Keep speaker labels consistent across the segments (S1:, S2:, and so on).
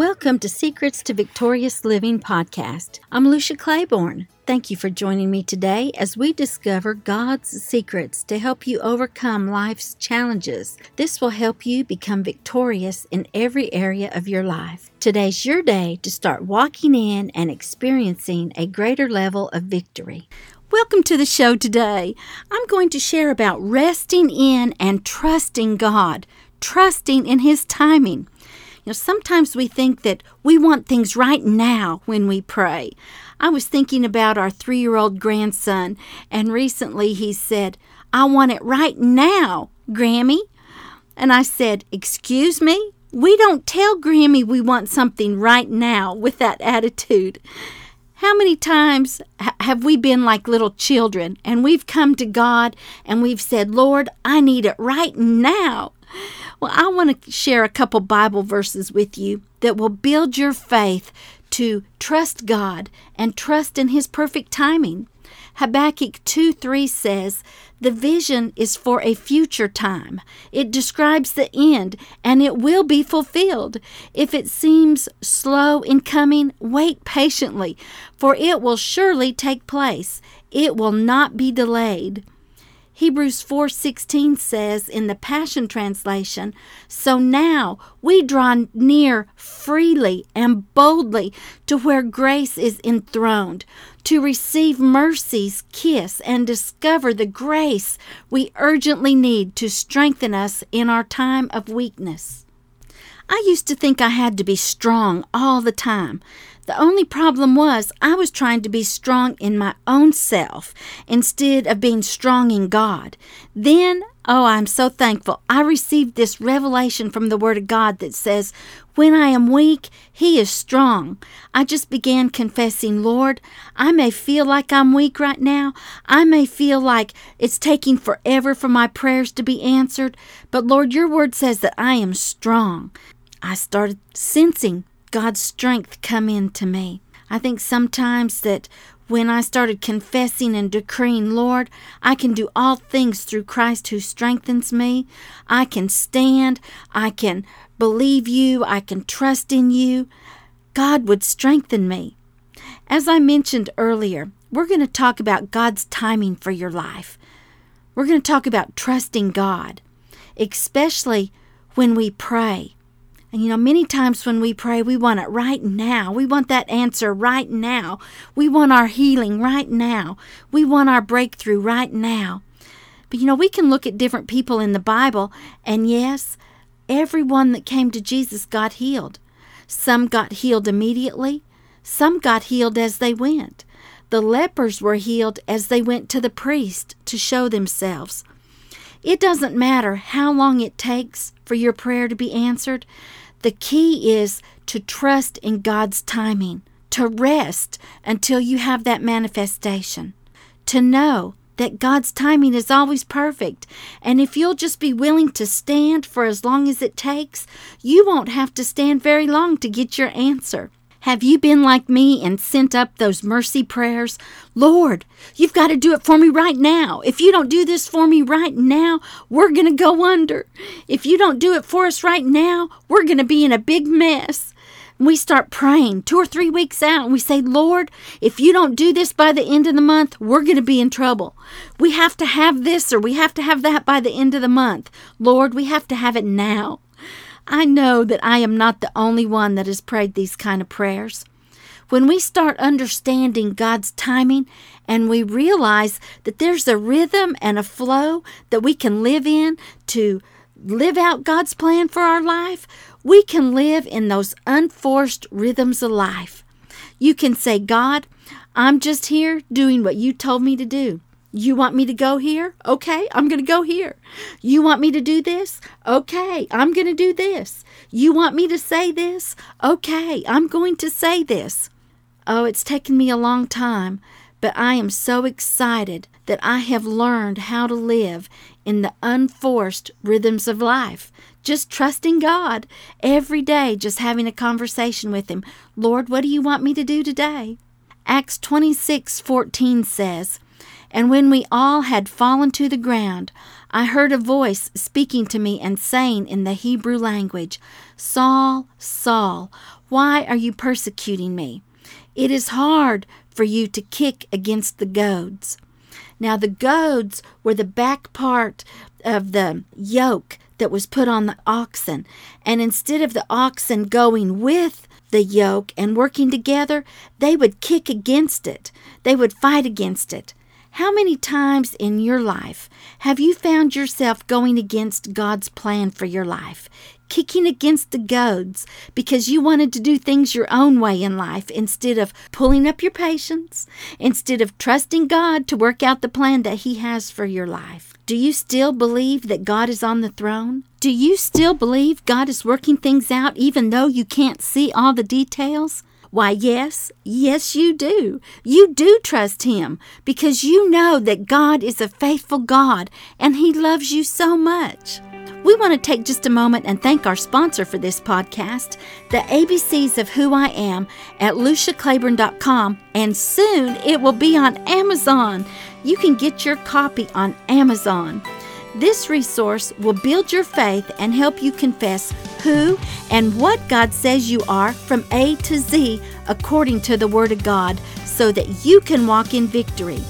S1: Welcome to Secrets to Victorious Living podcast. I'm Lucia Claiborne. Thank you for joining me today as we discover God's secrets to help you overcome life's challenges. This will help you become victorious in every area of your life. Today's your day to start walking in and experiencing a greater level of victory. Welcome to the show today. I'm going to share about resting in and trusting God, trusting in His timing. Sometimes we think that we want things right now when we pray. I was thinking about our three year old grandson, and recently he said, I want it right now, Grammy. And I said, Excuse me? We don't tell Grammy we want something right now with that attitude. How many times have we been like little children and we've come to God and we've said, Lord, I need it right now? Well, I want to share a couple Bible verses with you that will build your faith to trust God and trust in His perfect timing. Habakkuk 2 3 says, The vision is for a future time. It describes the end, and it will be fulfilled. If it seems slow in coming, wait patiently, for it will surely take place. It will not be delayed. Hebrews 4:16 says in the Passion translation, "So now we draw near freely and boldly to where grace is enthroned, to receive mercy's kiss and discover the grace we urgently need to strengthen us in our time of weakness." I used to think I had to be strong all the time. The only problem was I was trying to be strong in my own self instead of being strong in God. Then, oh, I'm so thankful. I received this revelation from the Word of God that says, When I am weak, He is strong. I just began confessing, Lord, I may feel like I'm weak right now. I may feel like it's taking forever for my prayers to be answered. But Lord, your Word says that I am strong. I started sensing God's strength come into me. I think sometimes that when I started confessing and decreeing, Lord, I can do all things through Christ who strengthens me. I can stand. I can believe you. I can trust in you. God would strengthen me. As I mentioned earlier, we're going to talk about God's timing for your life. We're going to talk about trusting God, especially when we pray. And you know, many times when we pray, we want it right now. We want that answer right now. We want our healing right now. We want our breakthrough right now. But you know, we can look at different people in the Bible, and yes, everyone that came to Jesus got healed. Some got healed immediately, some got healed as they went. The lepers were healed as they went to the priest to show themselves. It doesn't matter how long it takes for your prayer to be answered. The key is to trust in God's timing, to rest until you have that manifestation, to know that God's timing is always perfect. And if you'll just be willing to stand for as long as it takes, you won't have to stand very long to get your answer. Have you been like me and sent up those mercy prayers? Lord, you've got to do it for me right now. If you don't do this for me right now, we're going to go under. If you don't do it for us right now, we're going to be in a big mess. We start praying two or three weeks out and we say, Lord, if you don't do this by the end of the month, we're going to be in trouble. We have to have this or we have to have that by the end of the month. Lord, we have to have it now. I know that I am not the only one that has prayed these kind of prayers. When we start understanding God's timing and we realize that there's a rhythm and a flow that we can live in to live out God's plan for our life, we can live in those unforced rhythms of life. You can say, God, I'm just here doing what you told me to do. You want me to go here? Okay, I'm going to go here. You want me to do this? Okay, I'm going to do this. You want me to say this? Okay, I'm going to say this. Oh, it's taken me a long time, but I am so excited that I have learned how to live in the unforced rhythms of life. Just trusting God every day, just having a conversation with Him. Lord, what do you want me to do today? Acts 26 14 says, and when we all had fallen to the ground, I heard a voice speaking to me and saying in the Hebrew language, Saul, Saul, Why are you persecuting me? It is hard for you to kick against the goads. Now, the goads were the back part of the yoke that was put on the oxen. And instead of the oxen going with the yoke and working together, they would kick against it. They would fight against it. How many times in your life have you found yourself going against God's plan for your life? Kicking against the goads because you wanted to do things your own way in life instead of pulling up your patience, instead of trusting God to work out the plan that He has for your life. Do you still believe that God is on the throne? Do you still believe God is working things out even though you can't see all the details? Why, yes, yes, you do. You do trust Him because you know that God is a faithful God and He loves you so much. We want to take just a moment and thank our sponsor for this podcast, the ABCs of Who I Am at LuciaClaiborne.com, and soon it will be on Amazon. You can get your copy on Amazon. This resource will build your faith and help you confess who and what God says you are from A to Z according to the Word of God so that you can walk in victory.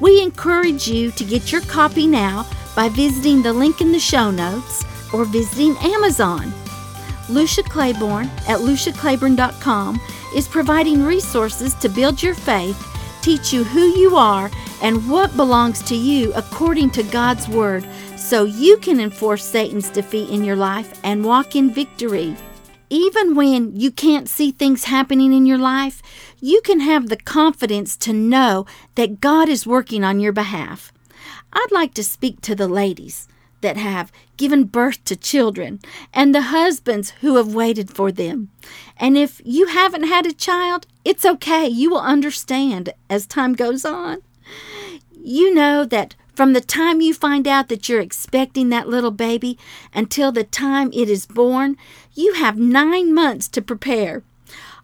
S1: We encourage you to get your copy now by visiting the link in the show notes or visiting Amazon. Lucia Claiborne at luciaclaiborne.com is providing resources to build your faith, teach you who you are, and what belongs to you according to God's Word so you can enforce Satan's defeat in your life and walk in victory. Even when you can't see things happening in your life, you can have the confidence to know that God is working on your behalf. I'd like to speak to the ladies that have given birth to children and the husbands who have waited for them. And if you haven't had a child, it's okay. You will understand as time goes on. You know that from the time you find out that you're expecting that little baby until the time it is born, you have nine months to prepare.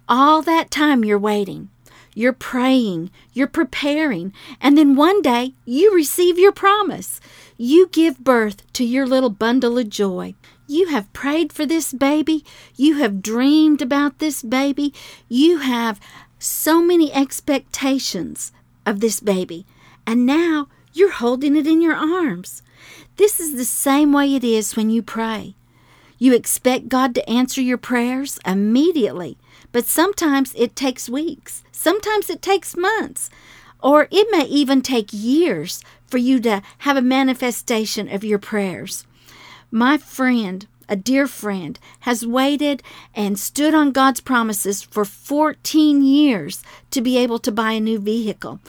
S1: All that time you're waiting. You're praying, you're preparing, and then one day you receive your promise. You give birth to your little bundle of joy. You have prayed for this baby. You have dreamed about this baby. You have so many expectations of this baby. And now you're holding it in your arms. This is the same way it is when you pray. You expect God to answer your prayers immediately, but sometimes it takes weeks, sometimes it takes months, or it may even take years for you to have a manifestation of your prayers. My friend, a dear friend, has waited and stood on God's promises for 14 years to be able to buy a new vehicle.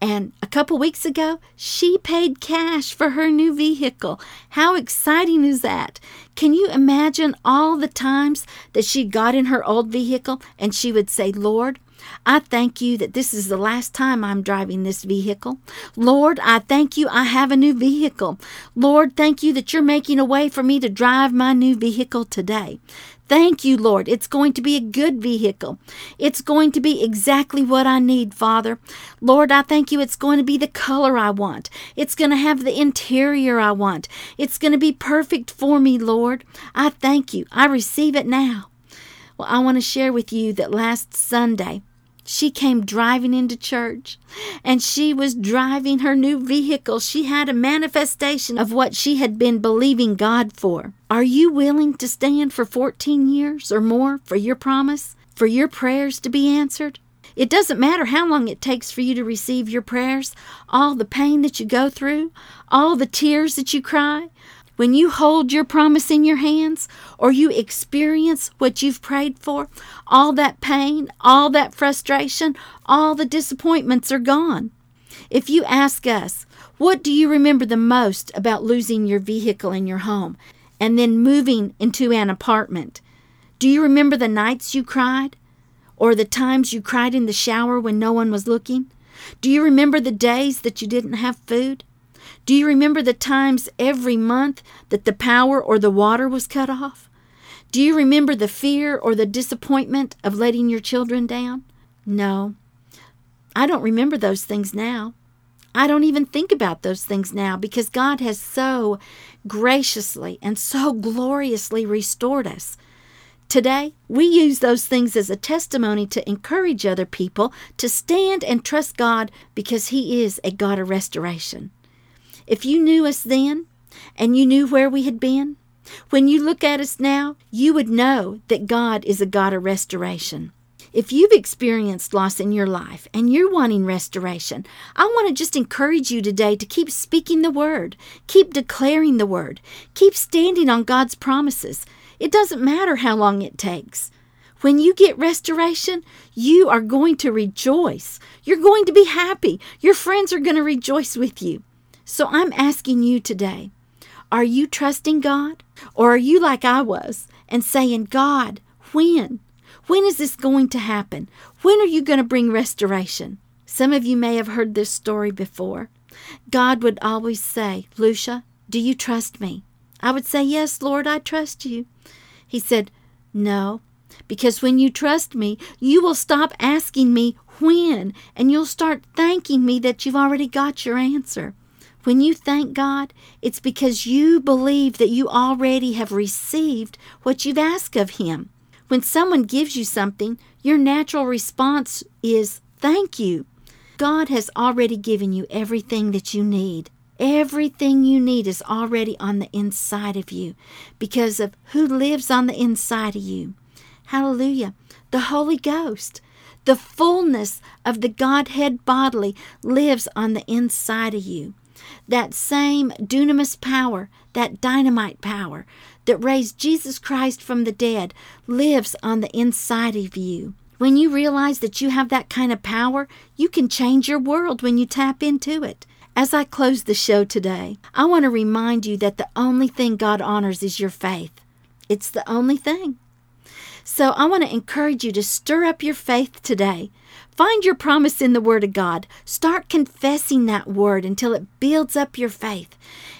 S1: And a couple weeks ago, she paid cash for her new vehicle. How exciting is that? Can you imagine all the times that she got in her old vehicle and she would say, Lord, I thank you that this is the last time I'm driving this vehicle. Lord, I thank you I have a new vehicle. Lord, thank you that you're making a way for me to drive my new vehicle today. Thank you, Lord. It's going to be a good vehicle. It's going to be exactly what I need, Father. Lord, I thank you. It's going to be the color I want. It's going to have the interior I want. It's going to be perfect for me, Lord. I thank you. I receive it now. Well, I want to share with you that last Sunday, she came driving into church and she was driving her new vehicle. She had a manifestation of what she had been believing God for. Are you willing to stand for 14 years or more for your promise, for your prayers to be answered? It doesn't matter how long it takes for you to receive your prayers, all the pain that you go through, all the tears that you cry, when you hold your promise in your hands or you experience what you've prayed for, all that pain, all that frustration, all the disappointments are gone. If you ask us, what do you remember the most about losing your vehicle in your home and then moving into an apartment? Do you remember the nights you cried? Or the times you cried in the shower when no one was looking? Do you remember the days that you didn't have food? Do you remember the times every month that the power or the water was cut off? Do you remember the fear or the disappointment of letting your children down? No. I don't remember those things now. I don't even think about those things now because God has so graciously and so gloriously restored us. Today, we use those things as a testimony to encourage other people to stand and trust God because He is a God of restoration. If you knew us then and you knew where we had been, when you look at us now, you would know that God is a God of restoration. If you've experienced loss in your life and you're wanting restoration, I want to just encourage you today to keep speaking the word, keep declaring the word, keep standing on God's promises. It doesn't matter how long it takes. When you get restoration, you are going to rejoice. You're going to be happy. Your friends are going to rejoice with you. So I'm asking you today are you trusting God? Or are you like I was and saying, God, when? When is this going to happen? When are you going to bring restoration? Some of you may have heard this story before. God would always say, Lucia, do you trust me? I would say, Yes, Lord, I trust you. He said, No, because when you trust me, you will stop asking me when, and you'll start thanking me that you've already got your answer. When you thank God, it's because you believe that you already have received what you've asked of Him. When someone gives you something, your natural response is thank you. God has already given you everything that you need. Everything you need is already on the inside of you because of who lives on the inside of you. Hallelujah. The Holy Ghost. The fullness of the Godhead bodily lives on the inside of you. That same dunamis power, that dynamite power that raised Jesus Christ from the dead, lives on the inside of you. When you realize that you have that kind of power, you can change your world when you tap into it. As I close the show today, I want to remind you that the only thing God honors is your faith. It's the only thing. So I want to encourage you to stir up your faith today. Find your promise in the Word of God. Start confessing that Word until it builds up your faith.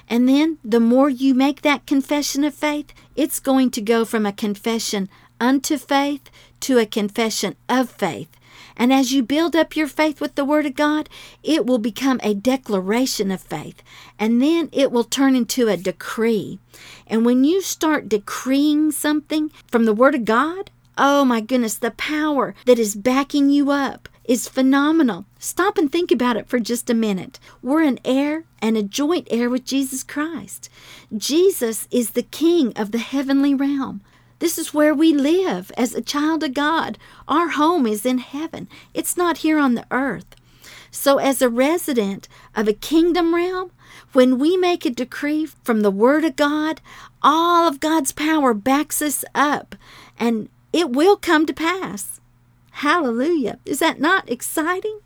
S1: And then the more you make that confession of faith, it's going to go from a confession unto faith to a confession of faith. And as you build up your faith with the Word of God, it will become a declaration of faith. And then it will turn into a decree. And when you start decreeing something from the Word of God, oh my goodness, the power that is backing you up is phenomenal. Stop and think about it for just a minute. We're an heir and a joint heir with Jesus Christ. Jesus is the King of the heavenly realm. This is where we live as a child of God. Our home is in heaven, it's not here on the earth. So, as a resident of a kingdom realm, when we make a decree from the Word of God, all of God's power backs us up and it will come to pass. Hallelujah. Is that not exciting?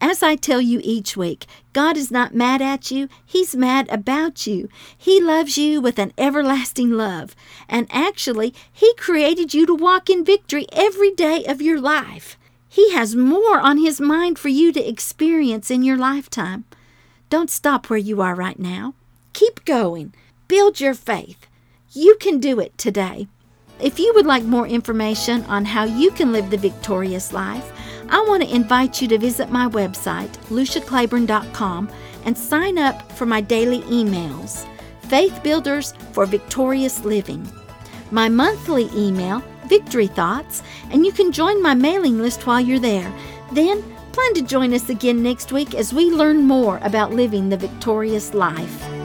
S1: As I tell you each week, God is not mad at you, He's mad about you. He loves you with an everlasting love. And actually, He created you to walk in victory every day of your life. He has more on His mind for you to experience in your lifetime. Don't stop where you are right now. Keep going. Build your faith. You can do it today. If you would like more information on how you can live the victorious life, I want to invite you to visit my website, luciaclaiborne.com, and sign up for my daily emails, Faith Builders for Victorious Living. My monthly email, Victory Thoughts, and you can join my mailing list while you're there. Then, plan to join us again next week as we learn more about living the victorious life.